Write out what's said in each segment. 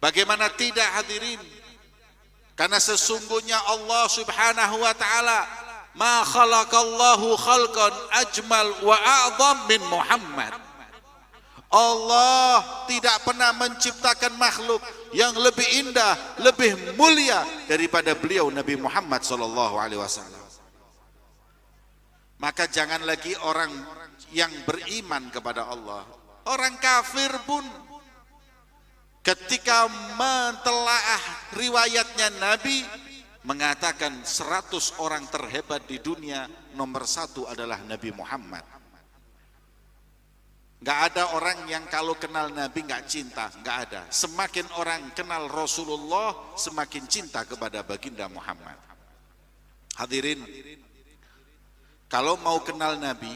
Bagaimana tidak hadirin? Karena sesungguhnya Allah Subhanahu wa taala ma khalaqallahu khalqan ajmal wa a'zam min Muhammad. Allah tidak pernah menciptakan makhluk yang lebih indah, lebih mulia daripada beliau Nabi Muhammad sallallahu alaihi wasallam. Maka jangan lagi orang yang beriman kepada Allah, orang kafir pun ketika mentelaah riwayatnya Nabi mengatakan 100 orang terhebat di dunia nomor satu adalah Nabi Muhammad. Gak ada orang yang kalau kenal Nabi gak cinta, gak ada. Semakin orang kenal Rasulullah, semakin cinta kepada baginda Muhammad. Hadirin, kalau mau kenal Nabi,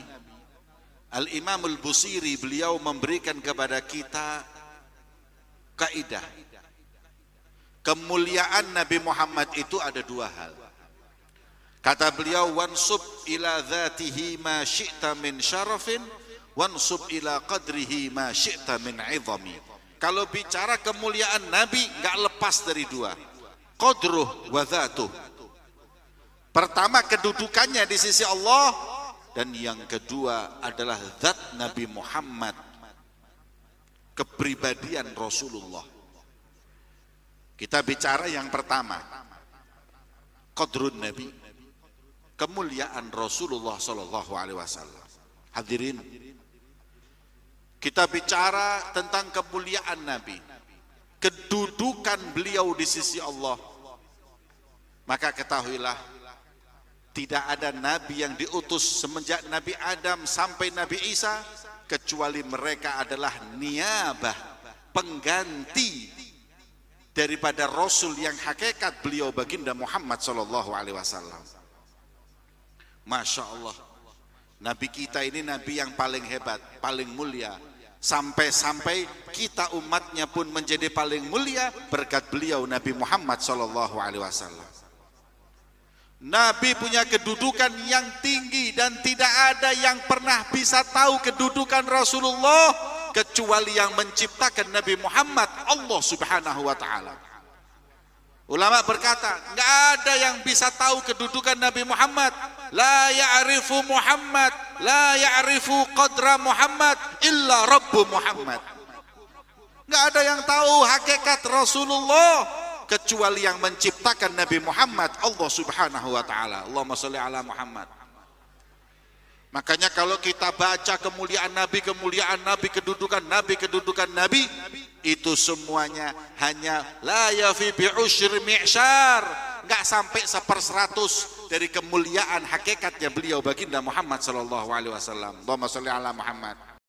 Al-Imam Al-Busiri beliau memberikan kepada kita kaidah. Kemuliaan Nabi Muhammad itu ada dua hal. Kata beliau, wansub ila dhatihi ma syi'ta min syarafin, wansub ila qadrihi ma syi'ta min izami. Kalau bicara kemuliaan Nabi nggak lepas dari dua. Qadruh wa dhatuh. Pertama kedudukannya di sisi Allah dan yang kedua adalah zat Nabi Muhammad. Kepribadian Rasulullah. Kita bicara yang pertama. Qadrun Nabi. Kemuliaan Rasulullah sallallahu alaihi wasallam. Hadirin, kita bicara tentang kemuliaan Nabi, kedudukan beliau di sisi Allah. Maka ketahuilah tidak ada nabi yang diutus semenjak Nabi Adam sampai Nabi Isa kecuali mereka adalah niabah, pengganti daripada rasul yang hakikat beliau baginda Muhammad sallallahu alaihi wasallam. Masya Allah. Nabi kita ini nabi yang paling hebat, paling mulia, sampai-sampai kita umatnya pun menjadi paling mulia berkat beliau Nabi Muhammad sallallahu alaihi wasallam. Nabi punya kedudukan yang tinggi dan tidak ada yang pernah bisa tahu kedudukan Rasulullah kecuali yang menciptakan Nabi Muhammad Allah Subhanahu wa taala. Ulama berkata, nggak ada yang bisa tahu kedudukan Nabi Muhammad. La ya'rifu Muhammad, la ya'rifu qadra Muhammad illa Rabbu Muhammad. Nggak ada yang tahu hakikat Rasulullah kecuali yang menciptakan Nabi Muhammad Allah Subhanahu wa taala. Allahumma shalli ala Muhammad. Makanya kalau kita baca kemuliaan Nabi, kemuliaan Nabi, kedudukan Nabi, kedudukan Nabi, itu semuanya hanya la yafi bi usyri mi'syar, enggak sampai seperseratus dari kemuliaan hakikatnya beliau baginda Muhammad sallallahu alaihi wasallam. Allahumma shalli ala Muhammad.